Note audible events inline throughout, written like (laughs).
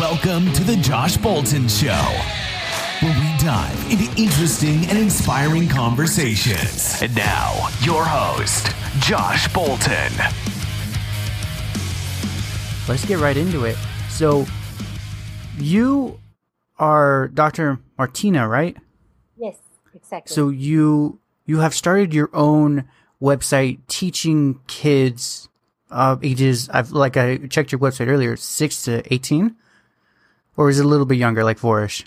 Welcome to the Josh Bolton Show, where we dive into interesting and inspiring conversations. And now, your host, Josh Bolton. Let's get right into it. So, you are Dr. Martina, right? Yes, exactly. So you you have started your own website teaching kids uh, ages. I've like I checked your website earlier, six to eighteen, or is it a little bit younger, like four-ish?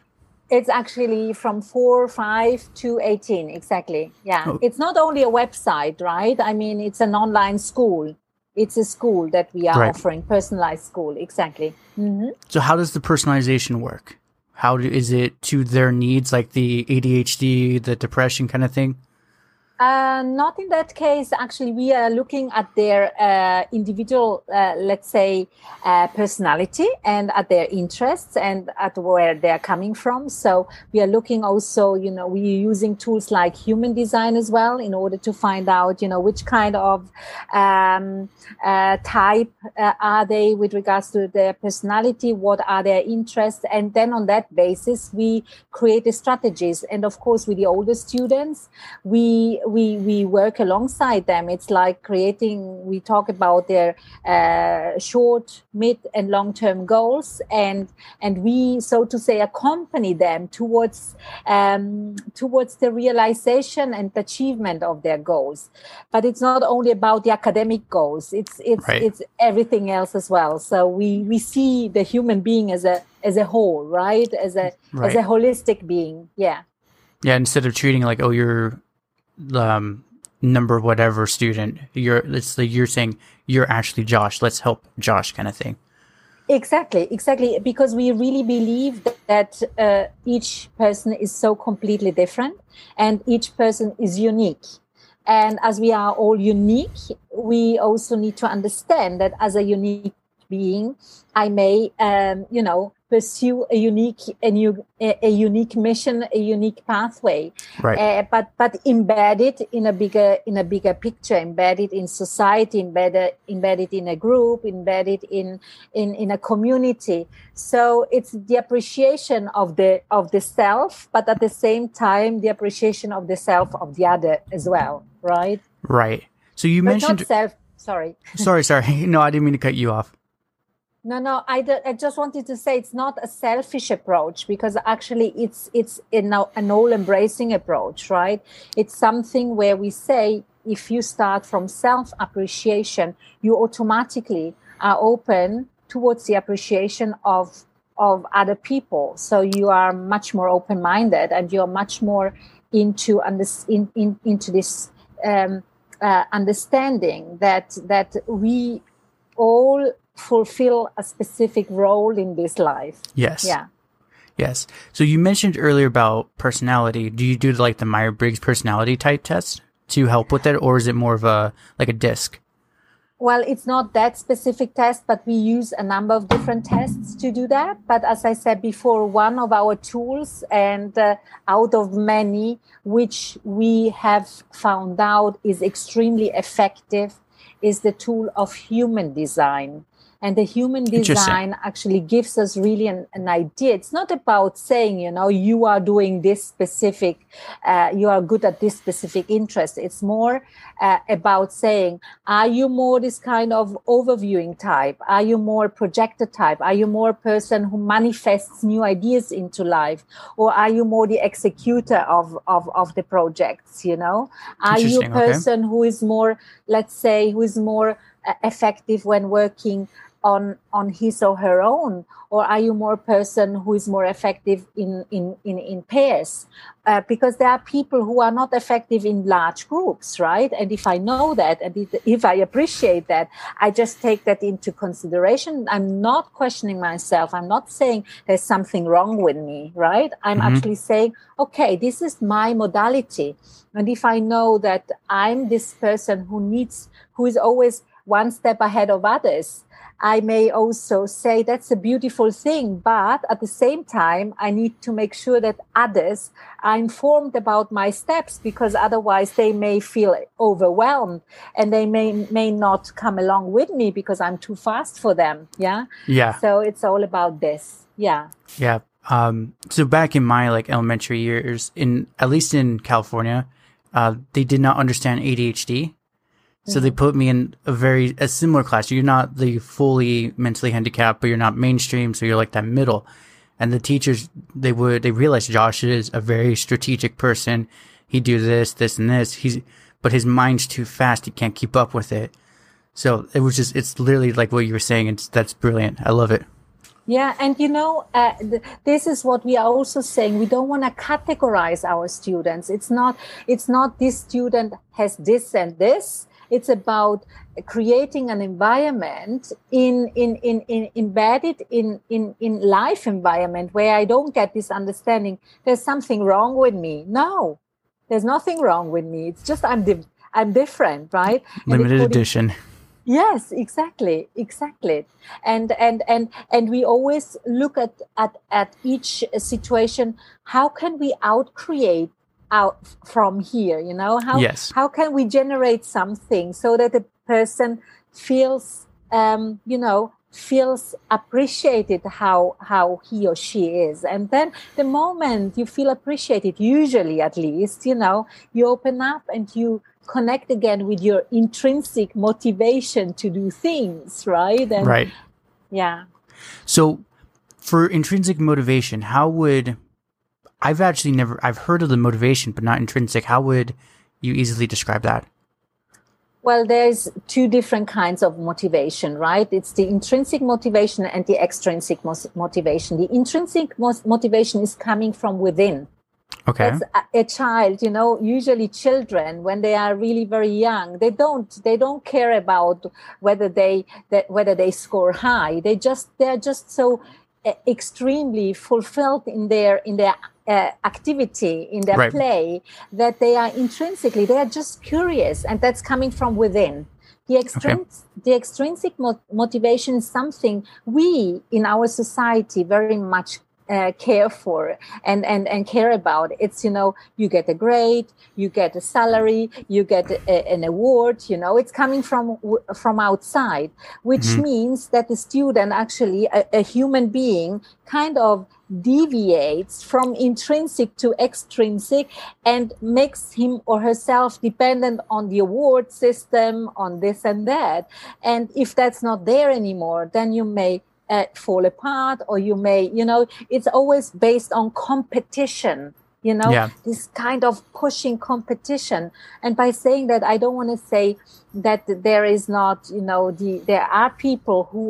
It's actually from four, five to eighteen. Exactly. Yeah. Oh. It's not only a website, right? I mean, it's an online school. It's a school that we are Right. offering, personalized school. Exactly. hmm So how does the personalization work? How do, is it to their needs, like the ADHD, the depression kind of thing? Uh, not in that case. Actually, we are looking at their uh, individual, uh, let's say, uh, personality and at their interests and at where they're coming from. So we are looking also, you know, we're using tools like human design as well in order to find out, you know, which kind of um, uh, type are they with regards to their personality, what are their interests, and then on that basis we create the strategies. And of course, with the older students, we we we work alongside them. It's like creating. We talk about their uh, short, mid, and long term goals, and and we so to say accompany them towards um, towards the realization and achievement of their goals. But it's not only about the academic goals. It's it's Right. it's everything else as well. So we we see the human being as a as a whole, right? As a as a holistic being. Yeah. Yeah, instead of treating like, oh, you're um, number whatever student, you're it's like you're saying you're actually Josh. Let's help Josh, kind of thing. Exactly, exactly. Because we really believe that uh, each person is so completely different and each person is unique. And as we are all unique, we also need to understand that as a unique being, I may, um, you know, pursue a unique, a, new, a, a unique mission, a unique pathway Right. uh, but but embedded in a bigger in a bigger picture embedded in society embedded embedded in a group embedded in in in a community so it's the appreciation of the of the self but at the same time the appreciation of the self of the other as well right right. So you but mentioned. self sorry sorry, sorry. (laughs) No, I didn't mean to cut you off. No, no, I, just wanted to say it's not a selfish approach because actually it's it's an, an all embracing approach, right? It's something where we say if you start from self appreciation, you automatically are open towards the appreciation of of other people. So you are much more open minded and you're much more into under, in, in, into this um, uh, understanding that that we all fulfill a specific role in this life. Yes. Yeah. Yes. So you mentioned earlier about personality. Do you do like the Meyer Briggs personality type test to help with it, or is it more of a like a disc? Well, it's not that specific test, but we use a number of different tests to do that. But as I said before, one of our tools, and uh, out of many, which we have found out is extremely effective, is the tool of human design. And the human design actually gives us really an, an idea. It's not about saying, you know, you are doing this specific, uh, you are good at this specific interest. It's more uh, about saying, are you more this kind of overviewing type? Are you more projector type? Are you more a person who manifests new ideas into life? Or are you more the executor of, of, of the projects, you know? Are you a Interesting, okay. person who is more, let's say, who is more uh, effective when working on on his or her own? Or are you more a person who is more effective in in in, in pairs? Uh, because there are people who are not effective in large groups right? And if i know that and if, i appreciate that i just take that into consideration. I'm not questioning myself. I'm not saying there's something wrong with me right? I'm Mhm. actually saying okay this is my modality. And if i know that i'm this person who needs who is always one step ahead of others. I may also say that's a beautiful thing, but at the same time, I need to make sure that others are informed about my steps because otherwise they may feel overwhelmed and they may may not come along with me because I'm too fast for them. Yeah. Yeah. So it's all about this. Yeah. Yeah. Um, so back in my like elementary years, in at least in California, uh, they did not understand ADHD. So they put me in a very a similar class. You're not the fully mentally handicapped, but you're not mainstream, so you're like that middle. And the teachers they would they realized Josh is a very strategic person. He do this, this, and this. He's but his mind's too fast. He can't keep up with it. So it was just it's literally like what you were saying. It's that's brilliant. I love it. Yeah, and you know, uh, th- this is what we are also saying. We don't want to categorize our students. It's not. It's not this student has this and this. It's about creating an environment in in in, in embedded in in in life environment where I don't get this understanding. There's something wrong with me. No, there's nothing wrong with me. It's just I'm di- I'm different, right? Limited edition. Yes, exactly, exactly. And and and and we always look at at at each situation. How can we outcreate out from here? You know how Yes. how can we generate something so that the person feels um, you know feels appreciated how how he or she is and then the moment you feel appreciated usually at least you know you open up and you connect again with your intrinsic motivation to do things right and Right. yeah So, for intrinsic motivation, how would I've actually never I've heard of the motivation, but not intrinsic. How would you easily describe that? Well, there's two different kinds of motivation, right? It's the intrinsic motivation and the extrinsic motivation. The intrinsic motivation is coming from within. Okay. A, a child, you know, usually children when they are really very young, they don't they don't care about whether they that whether they score high. They just they're just so uh, extremely fulfilled in their in their uh, activity in their Right. play that they are intrinsically they are just curious and that's coming from within the extrinsic the extrinsic mo- motivation is something we in our society very much uh, care for and, and and care about. It's you know you get a grade you get a salary you get a, an award you know it's coming from from outside which means that the student actually a, a human being kind of deviates from intrinsic to extrinsic and makes him or herself dependent on the award system on this and that. And if that's not there anymore then you may uh, fall apart or you may you know it's always based on competition you know Yeah. this kind of pushing competition and by saying that i don't want to say that there is not you know the there are people who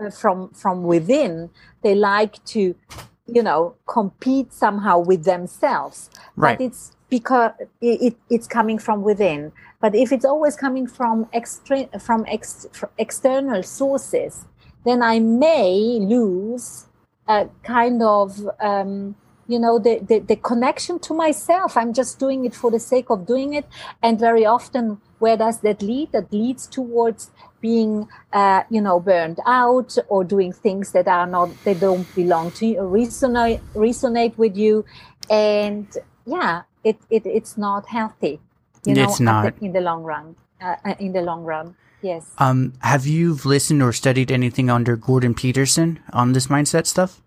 uh, from from within they like to you know compete somehow with themselves Right. but it's because it, it, it's coming from within but if it's always coming from extra from ex, from external sources then i may lose a kind of um, you know the, the the connection to myself. I'm just doing it for the sake of doing it. And very often where does that lead? That leads towards being uh, you know burned out or doing things that are not they don't belong to you resonate resonate with you. And yeah it, it it's not healthy you know It's not. in the long run uh, uh, in the long run yes Um, have you listened or studied anything under Jordan Peterson on this mindset stuff?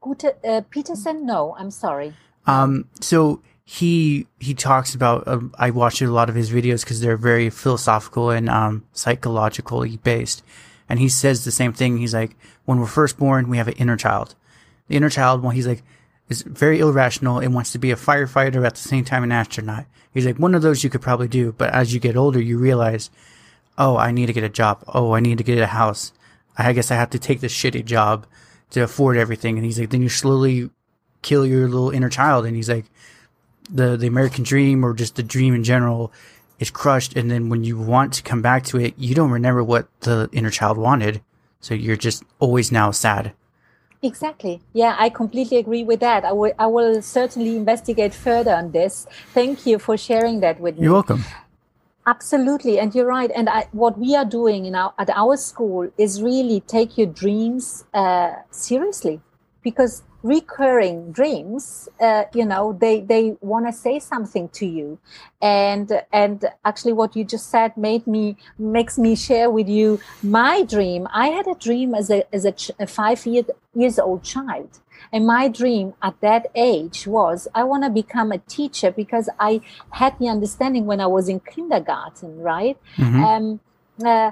Gute, uh, peterson no i'm sorry Um, so he he talks about. Um, I watched a lot of his videos because they're very philosophical and um, psychologically based. And he says the same thing. He's like, when we're first born, we have an inner child. The inner child, well, he's like, is very irrational and wants to be a firefighter at the same time an astronaut. He's like, one of those you could probably do, but as you get older, you realize, oh, I need to get a job. Oh, I need to get a house. I guess I have to take this shitty job to afford everything. And he's like, then you slowly kill your little inner child. And he's like, the the American dream or just the dream in general is crushed. And then when you want to come back to it, you don't remember what the inner child wanted. So you're just always now sad. Exactly. Yeah, I completely agree with that. I will, I will certainly investigate further on this. Thank you for sharing that with me. You're welcome. Absolutely, and you're right. And I, what we are doing in our, at our school is really take your dreams uh, seriously, because recurring dreams, uh, you know, they they want to say something to you, and and actually, what you just said made me makes me share with you my dream. I had a dream as a as a, ch- a five year, years old child and my dream at that age was I want to become a teacher because I had the understanding when I was in kindergarten, right? Mm-hmm. Um, uh,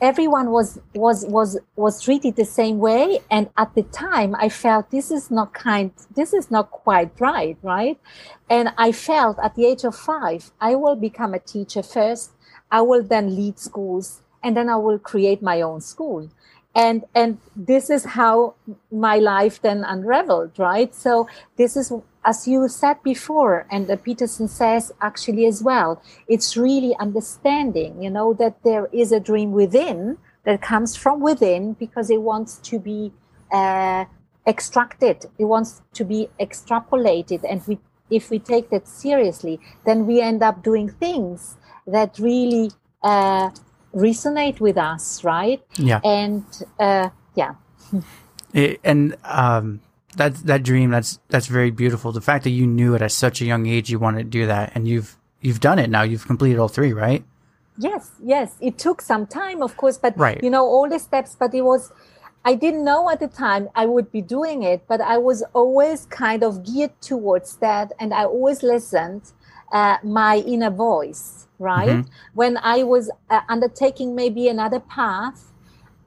everyone was was was was treated the same way and at the time i felt this is not kind this is not quite right right and i felt at the age of 5 i will become a teacher first i will then lead schools and then i will create my own school and and this is how my life then unraveled right? So this is as you said before and peterson says actually as well it's really understanding you know that there is a dream within that comes from within because it wants to be uh, extracted. It wants to be extrapolated. And we if we take that seriously then we end up doing things that really uh, resonate with us, right? Yeah. And uh, yeah. It, and um, that that dream that's that's very beautiful. The fact that you knew it at such a young age you wanted to do that, and you've you've done it now. You've completed all three, right? Yes, yes. It took some time, of course, but right. you know all the steps. But it was. I didn't know at the time I would be doing it, but I was always kind of geared towards that, and I always listened uh, my inner voice right? Mm-hmm. When I was uh, undertaking maybe another path,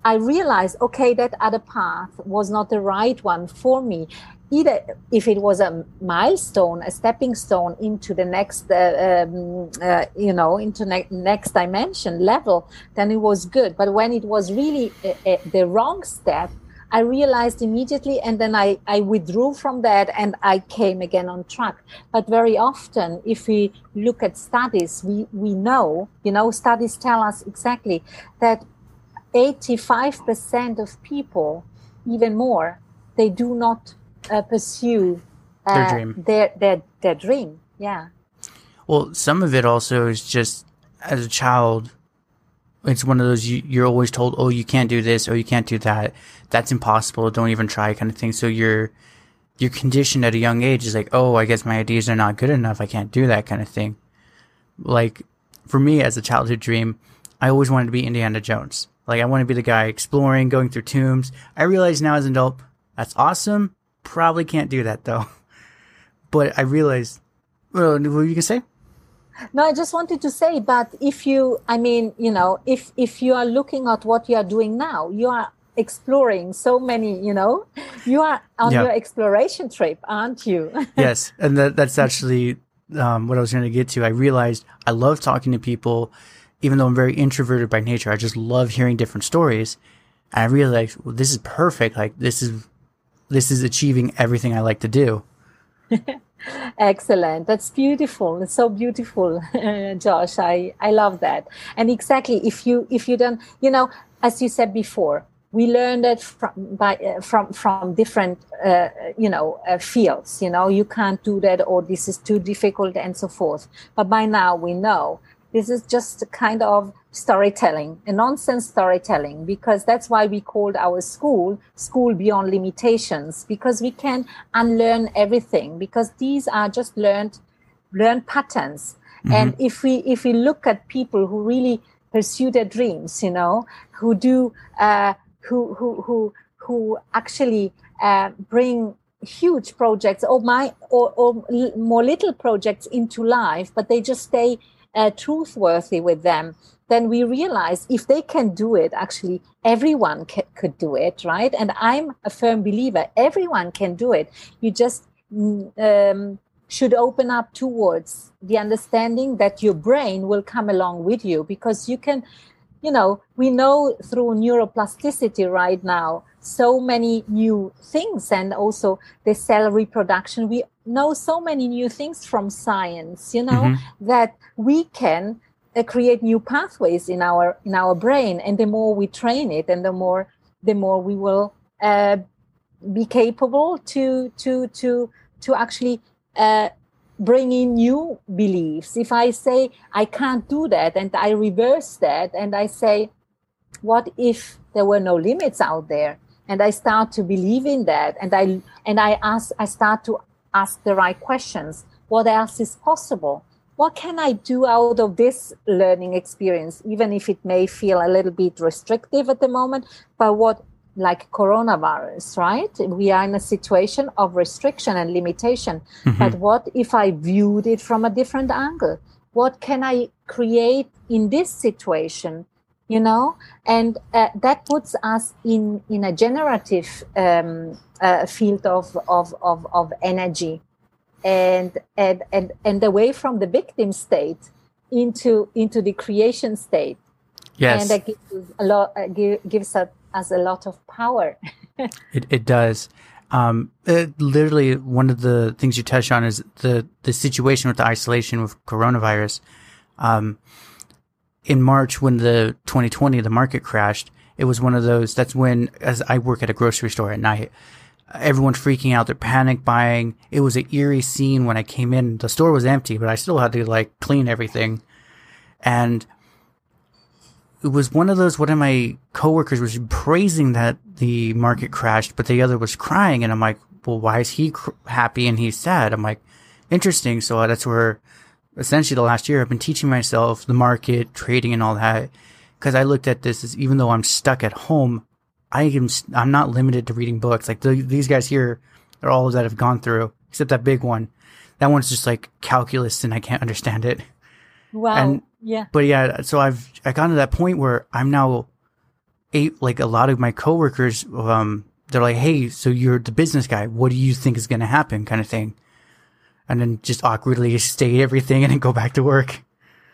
I realized, okay, that other path was not the right one for me. Either if it was a milestone, a stepping stone into the next, uh, um, uh, you know, into ne- next dimension level, then it was good. But when it was really uh, uh, the wrong step, I realized immediately and then I, I withdrew from that and I came again on track. But very often, if we look at studies, we, we know, you know, studies tell us exactly that 85% of people, even more, they do not uh, pursue uh, their dream. Their, their, their dream. Yeah. Well, some of it also is just as a child, it's one of those you, you're always told, oh, you can't do this, or you can't do that. That's impossible. Don't even try, kind of thing. So you're you're conditioned at a young age. Is like, oh, I guess my ideas are not good enough. I can't do that kind of thing. Like for me, as a childhood dream, I always wanted to be Indiana Jones. Like I want to be the guy exploring, going through tombs. I realize now as an adult, that's awesome. Probably can't do that though. (laughs) But I realize, well, what you can say? No, I just wanted to say, but if you, I mean, you know, if if you are looking at what you are doing now, you are exploring so many, you know, you are on yeah. your exploration trip, aren't you? (laughs) yes, and that, that's actually um, what I was going to get to. I realized I love talking to people, even though I'm very introverted by nature. I just love hearing different stories. And I realized, well, this is perfect. Like this is this is achieving everything I like to do. (laughs) Excellent. That's beautiful. It's so beautiful, (laughs) Josh. I, I love that. And exactly, if you if you don't, you know, as you said before, we learned that from by uh, from from different uh, you know uh, fields. You know, you can't do that, or this is too difficult, and so forth. But by now we know this is just a kind of storytelling, a nonsense storytelling, because that's why we called our school School Beyond Limitations, because we can unlearn everything, because these are just learned learned patterns. Mm-hmm. And if we if we look at people who really pursue their dreams, you know, who do uh, who who who who actually uh, bring huge projects or my or, or more little projects into life, but they just stay uh, truthworthy with them, then we realize if they can do it, actually everyone ca- could do it, right? And I'm a firm believer everyone can do it. You just mm, um, should open up towards the understanding that your brain will come along with you because you can you know, we know through neuroplasticity right now so many new things and also the cell reproduction. We know so many new things from science, you know, mm-hmm. that we can uh, create new pathways in our in our brain and the more we train it and the more the more we will uh, be capable to to to to actually uh, bring in new beliefs if i say i can't do that and i reverse that and i say what if there were no limits out there and i start to believe in that. And i and i ask i start to ask the right questions. What else is possible? What can i do out of this learning experience? Even if it may feel a little bit restrictive at the moment but what like coronavirus right? We are in a situation of restriction and limitation. Mm-hmm. but what if i viewed it from a different angle? What can i create in this situation you know and uh, that puts us in in a generative um, uh, field of, of of of energy and and and and away from the victim state into into the creation state yes and that gives a lot uh, gives us a lot of power. (laughs) it, it does. Um, it, literally, one of the things you touch on is the, the situation with the isolation with coronavirus. Um, in March, when the 2020, the market crashed, it was one of those, that's when, as I work at a grocery store at night, everyone's freaking out. They're panic buying. It was an eerie scene when I came in. The store was empty, but I still had to like clean everything. And it was one of those, one of my coworkers was praising that the market crashed, but the other was crying. And I'm like, well, why is he cr- happy and he's sad? I'm like, interesting. So that's where essentially the last year I've been teaching myself the market, trading and all that. Cause I looked at this as even though I'm stuck at home, I am, I'm not limited to reading books. Like the, these guys here are all that have gone through, except that big one. That one's just like calculus and I can't understand it. Wow. And, yeah. But yeah, so I've I got to that point where I'm now eight like a lot of my coworkers um they're like, "Hey, so you're the business guy. What do you think is going to happen?" kind of thing. And then just awkwardly state everything and then go back to work.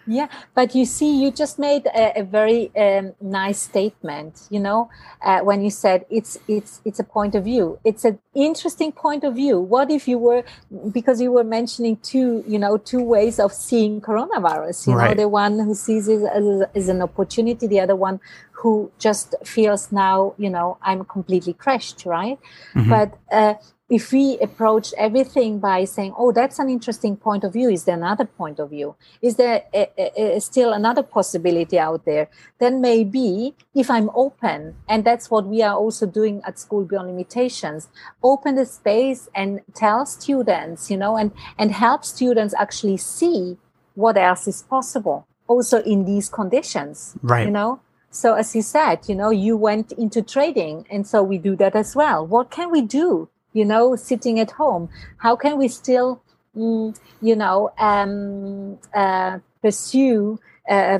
Yeah, but you see, you just made a, a very um, nice statement. You know, uh, when you said it's it's it's a point of view. It's an interesting point of view. What if you were because you were mentioning two, you know, two ways of seeing coronavirus. You right. know, the one who sees it as, as an opportunity, the other one who just feels now, you know, I'm completely crushed, right? Mm-hmm. But uh, if we approach everything by saying, oh, that's an interesting point of view, is there another point of view? Is there a, a, a still another possibility out there? Then maybe if I'm open, and that's what we are also doing at School Beyond Limitations, open the space and tell students, you know, and, and help students actually see what else is possible also in these conditions. Right. You know? So as you said, you know, you went into trading and so we do that as well. What can we do you know, sitting at home? How can we still, mm, you know, um, uh, pursue uh,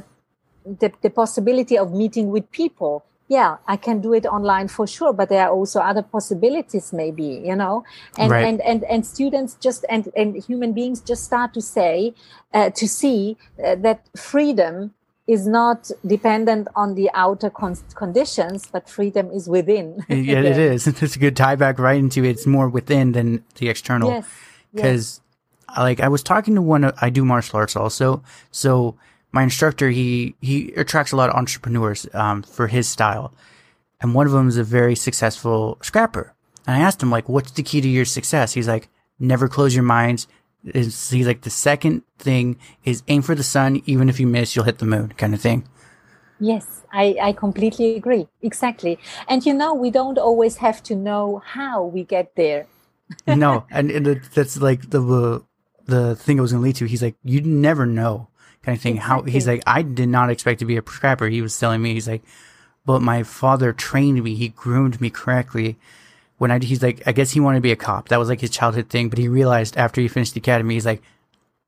the, the possibility of meeting with people? yeah, I can do it online for sure, but there are also other possibilities, maybe, you know, and, right. and, and, and students just, and, and human beings just start to say, uh, to see uh, that freedom is not dependent on the outer con- conditions, but freedom is within. (laughs) yeah, it is. (laughs) It's a good tie back right into it. It's more within than the external. Yes. Because, yes. like, I was talking to one. I do martial arts also, so my instructor he he attracts a lot of entrepreneurs um, for his style, and one of them is a very successful scrapper. And I asked him like, "What's the key to your success?" He's like, "Never close your minds, is he's like the second thing is aim for the sun even if you miss you'll hit the moon kind of thing. Yes I, I completely agree. Exactly. And you know we don't always have to know how we get there. (laughs) No (laughs) and, and, that's like the the thing i was going to lead to he's like you never know kind of thing. Exactly. how he's like i did not expect to be a scrapper he was telling me. He's like but my father trained me he groomed me correctly when I, he's like, I guess he wanted to be a cop. That was like his childhood thing. But he realized after he finished the academy, he's like,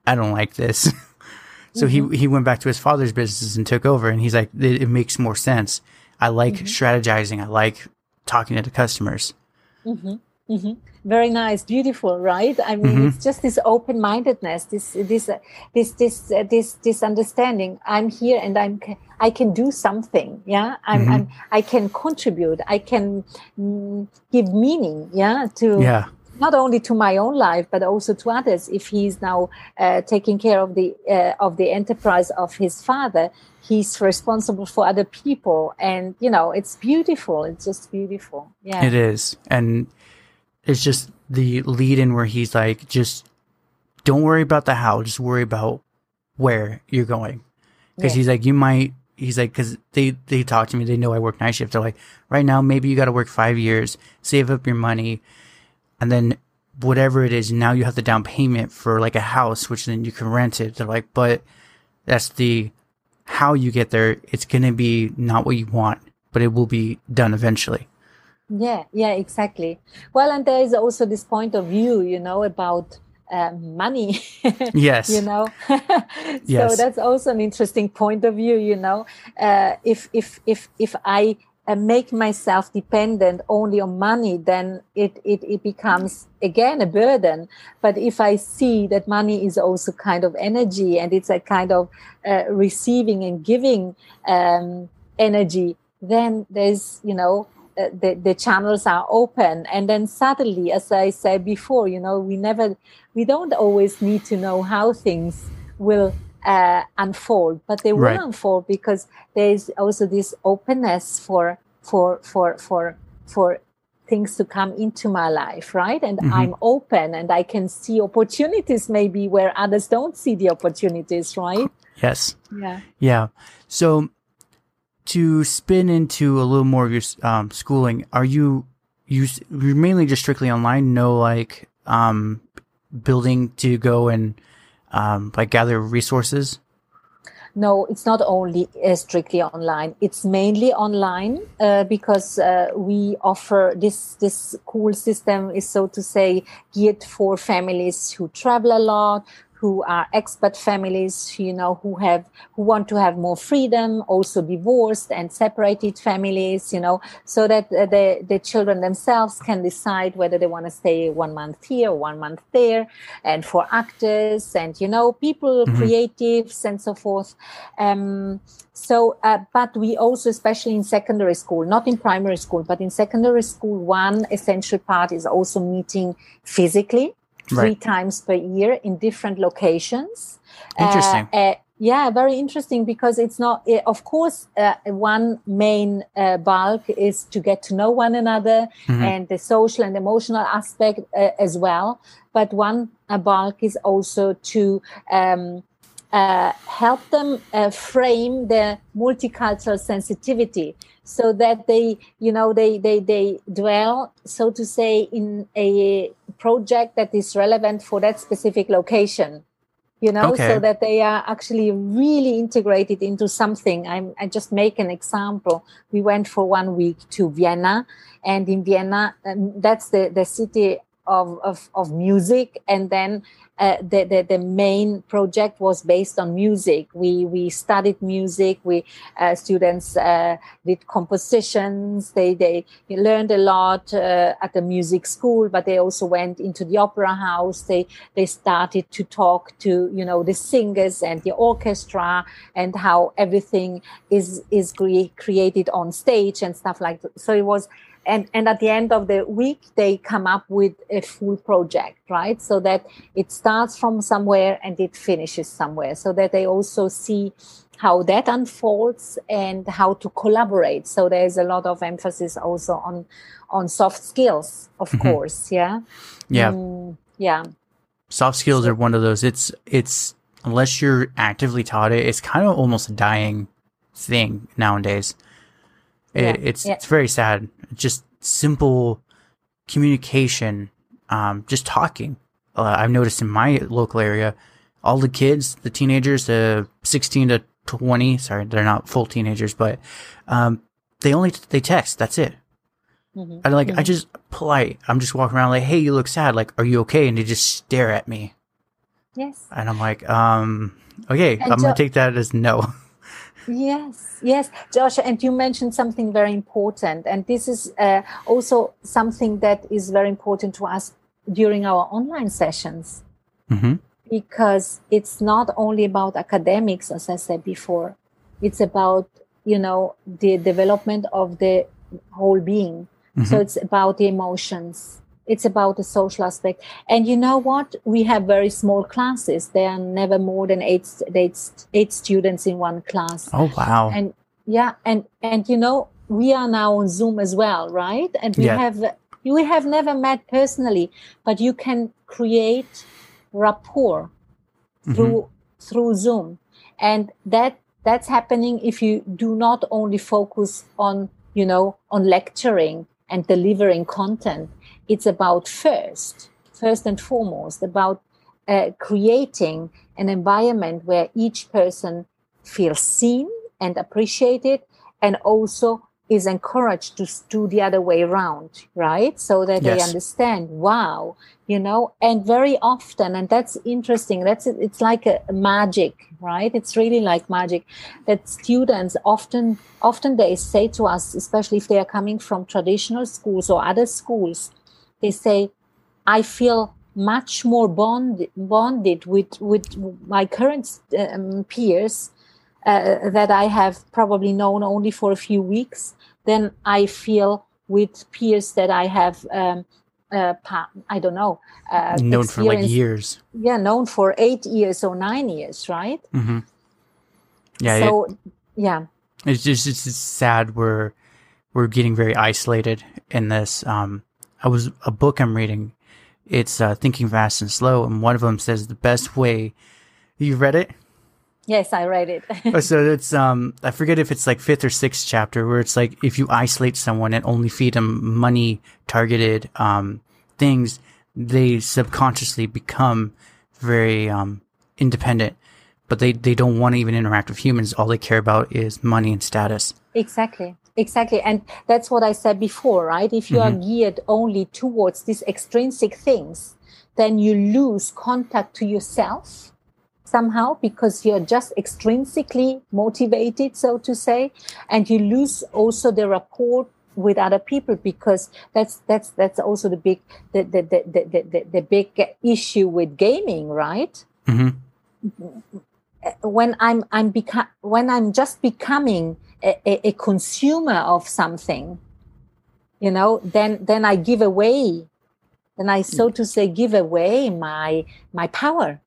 I don't like this. (laughs) so mm-hmm. he, he went back to his father's business and took over. And he's like, it, it makes more sense. I like mm-hmm. strategizing. I like talking to the customers. Mm-hmm. Very nice, beautiful, right? I mean, mm-hmm. it's just this open-mindedness, this, this, uh, this, this, uh, this, this understanding. I'm here, and I'm, I can do something. Yeah, I'm, mm-hmm. I'm I can contribute. I can mm, give meaning. Yeah, to yeah. Not only to my own life, but also to others. If he's now uh, taking care of the uh, of the enterprise of his father, he's responsible for other people, and you know, it's beautiful. It's just beautiful. Yeah, it is, and it's just the lead in where he's like just don't worry about the how, just worry about where you're going. Because Yeah. he's like, you might. He's like, because they they talk to me, they know I work night shift. They're like, right now, maybe you got to work five years, save up your money, and then whatever it is, now you have the down payment for like a house, which then you can rent it. They're like, but that's the how you get there. It's gonna be not what you want, but it will be done eventually. Yeah, yeah, exactly. Well, and there is also this point of view, you know, about uh, money. (laughs) Yes. you know, (laughs) so Yes. that's also an interesting point of view. You know, uh, if if if if I uh, make myself dependent only on money, then it, it it becomes again a burden. But if I see that money is also kind of energy and it's a kind of uh, receiving and giving um, energy, then there's you know uh, the, the channels are open and then suddenly as i said before you know we never we don't always need to know how things will uh, unfold but they will Right. unfold because there is also this openness for for for for for things to come into my life right and Mhm. i'm open and i can see opportunities maybe where others don't see the opportunities right Yes. yeah Yeah. So to spin into a little more of your um, schooling, are you you you're mainly just strictly online? No, like um, building to go and um, like gather resources. No, it's not only uh, strictly online. It's mainly online uh, because uh, we offer this this cool system is so to say geared for families who travel a lot, who are expat families, you know, who have who want to have more freedom, also divorced and separated families, you know, so that the the children themselves can decide whether they want to stay one month here one month there, and for actors and you know people Mhm. creatives and so forth. Um, so, uh, but we also, especially in secondary school, not in primary school, but in secondary school, one essential part is also meeting physically three Right. times per year in different locations. Uh, Interesting. uh, yeah, very interesting because it's not, uh, of course, uh, one main uh, bulk is to get to know one another Mhm. and the social and emotional aspect uh, as well. But one uh, bulk is also to um, uh, help them uh, frame their multicultural sensitivity so that they you know they they they dwell so to say in a project that is relevant for that specific location you know Okay. so that they are actually really integrated into something I'm, i just make an example we went for one week to vienna and in vienna um, that's the the city of, of, of music. And then uh, the, the the main project was based on music. We we studied music we uh, students uh, did compositions. They they learned a lot uh, at the music school but they also went into the opera house. They they started to talk to you know the singers and the orchestra and how everything is is cre- created on stage and stuff like that so it was and and at the end of the week they come up with a full project right so that it starts from somewhere and it finishes somewhere so that they also see how that unfolds and how to collaborate so there's a lot of emphasis also on on soft skills of Mhm. course yeah Yeah. Mm, yeah Soft skills are one of those. It's it's unless you're actively taught it, it's kind of almost a dying thing nowadays. It, Yeah, it's yeah. it's very sad. Just simple communication, um, just talking. Uh, I've noticed in my local area, all the kids, the teenagers, the 16 to 20, sorry, they're not full teenagers, but um, they only they text. That's it. Mhm. I like I Mhm. just polite. I'm just walking around like, hey, you look sad. Like, are you okay? And they just stare at me, yes and I'm like, um, okay, And I'm gonna take that as no. (laughs) Yes, yes, Josh, and you mentioned something very important, and this is uh, also something that is very important to us during our online sessions hmm because it's not only about academics, as I said before, it's about you know the development of the whole being. So Mhm. it's about the emotions. It's about the social aspect. And you know what? We have very small classes. There are never more than eight, eight, eight students in one class Oh wow. and yeah and and you know we are now on zoom as well right and we Yeah. have we have never met personally but you can create rapport mm-hmm. through through zoom and that that's happening if you do not only focus on you know on lecturing and delivering content it's about first first and foremost about uh, creating an environment where each person feels seen and appreciated and also is encouraged to do the other way around, right? So that yes. they understand, wow, you know, and very often, and that's interesting. That's, it's like a magic, right? It's really like magic that students often, often they say to us, especially if they are coming from traditional schools or other schools, they say, I feel much more bond, bonded with, with my current um, peers uh, that I have probably known only for a few weeks than I feel with peers that I have. Um, uh, I don't know. Uh, known for like years. Yeah, known for eight years or nine years, right? Mm-hmm. Yeah. So, it, yeah. It's just it's just sad. We're we're getting very isolated in this. Um, I was a book I'm reading. It's uh, Thinking Fast and Slow, and one of them says the best way. You read it? Yes, I read it. Oh, so (laughs) it's um I forget if it's like fifth or sixth chapter where it's like if you isolate someone and only feed them money targeted um things, they subconsciously become very um independent. But they, they don't want to even interact with humans. All they care about is money and status. Exactly. Exactly. And that's what I said before, right? If you mm-hmm. are geared only towards these extrinsic things, then you lose contact to yourself somehow because you're just extrinsically motivated, so to say, and you lose also the rapport with other people because that's that's that's also the big the the the the, the, the big issue with gaming, right? Mm-hmm. When I'm I'm become when I'm just becoming a, a, consumer of something, you know, then then I give away, then I so to say give away my my power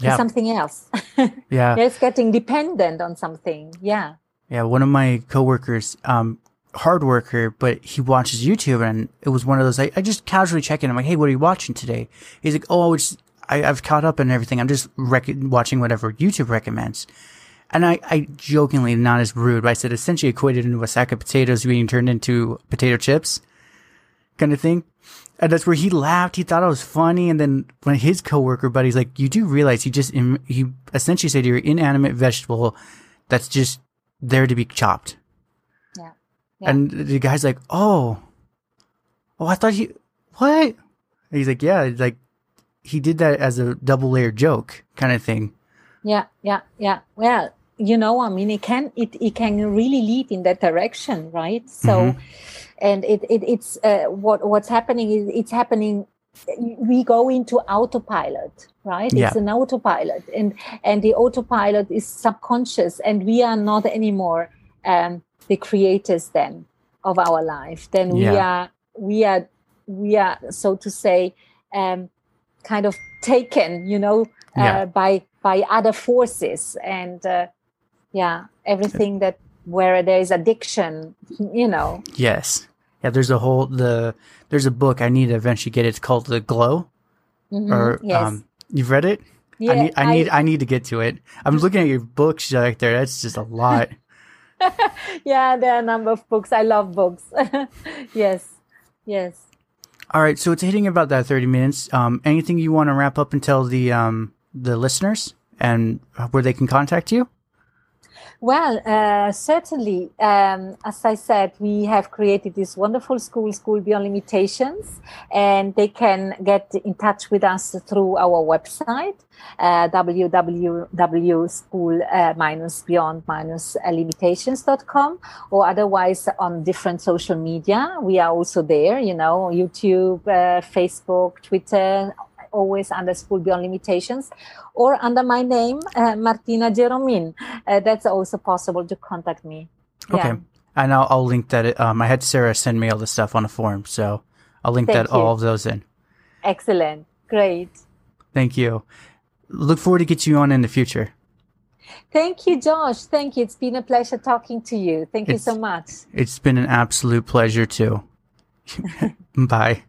yeah. something else. (laughs) yeah. It's getting dependent on something. Yeah. Yeah. One of my coworkers, um, hard worker, but he watches YouTube and it was one of those, I, I just casually check in. I'm like, Hey, what are you watching today? He's like, Oh, it's, I, have caught up and everything. I'm just rec- watching whatever YouTube recommends. And I, I jokingly, not as rude, but I said essentially equated into a sack of potatoes being turned into potato chips kind of thing. And that's where he laughed. He thought it was funny. And then when his coworker buddy's like, you do realize he just, he essentially said you're an inanimate vegetable that's just there to be chopped. Yeah. yeah. And the guy's like, oh, oh, I thought he, what? And he's like, yeah, like he did that as a double layer joke kind of thing. Yeah. Yeah. Yeah. Well, you know, I mean, it can, it, it can really lead in that direction, right? So, mm-hmm and it, it it's uh, what what's happening is it's happening we go into autopilot right yeah. it's an autopilot and and the autopilot is subconscious and we are not anymore um, the creators then of our life then yeah. we are we are we are so to say um, kind of taken you know uh, yeah. by by other forces and uh, yeah everything that where there is addiction, you know. Yes. Yeah, there's a whole the there's a book I need to eventually get. It's called The Glow. Mm-hmm. Or yes. um you've read it? Yeah, I need I, I need I need to get to it. I'm looking at your books right there. That's just a lot. (laughs) (laughs) yeah, there are a number of books. I love books. (laughs) yes. Yes. All right, so it's hitting about that 30 minutes. Um anything you want to wrap up and tell the um the listeners and where they can contact you? Well, uh, certainly. Um, as I said, we have created this wonderful school, School Beyond Limitations, and they can get in touch with us through our website, uh, www.school-beyond-limitations.com, or otherwise on different social media. We are also there, you know, YouTube, uh, Facebook, Twitter, always under School Beyond Limitations or under my name, uh, Martina Geromin. Uh, that's also possible to contact me. Okay. Yeah. And I'll, I'll link that. Um, I had Sarah send me all the stuff on a form, so I'll link Thank that you. all of those in. Excellent. Great. Thank you. Look forward to get you on in the future. Thank you, Josh. Thank you. It's been a pleasure talking to you. Thank it's, you so much. It's been an absolute pleasure too. (laughs) Bye.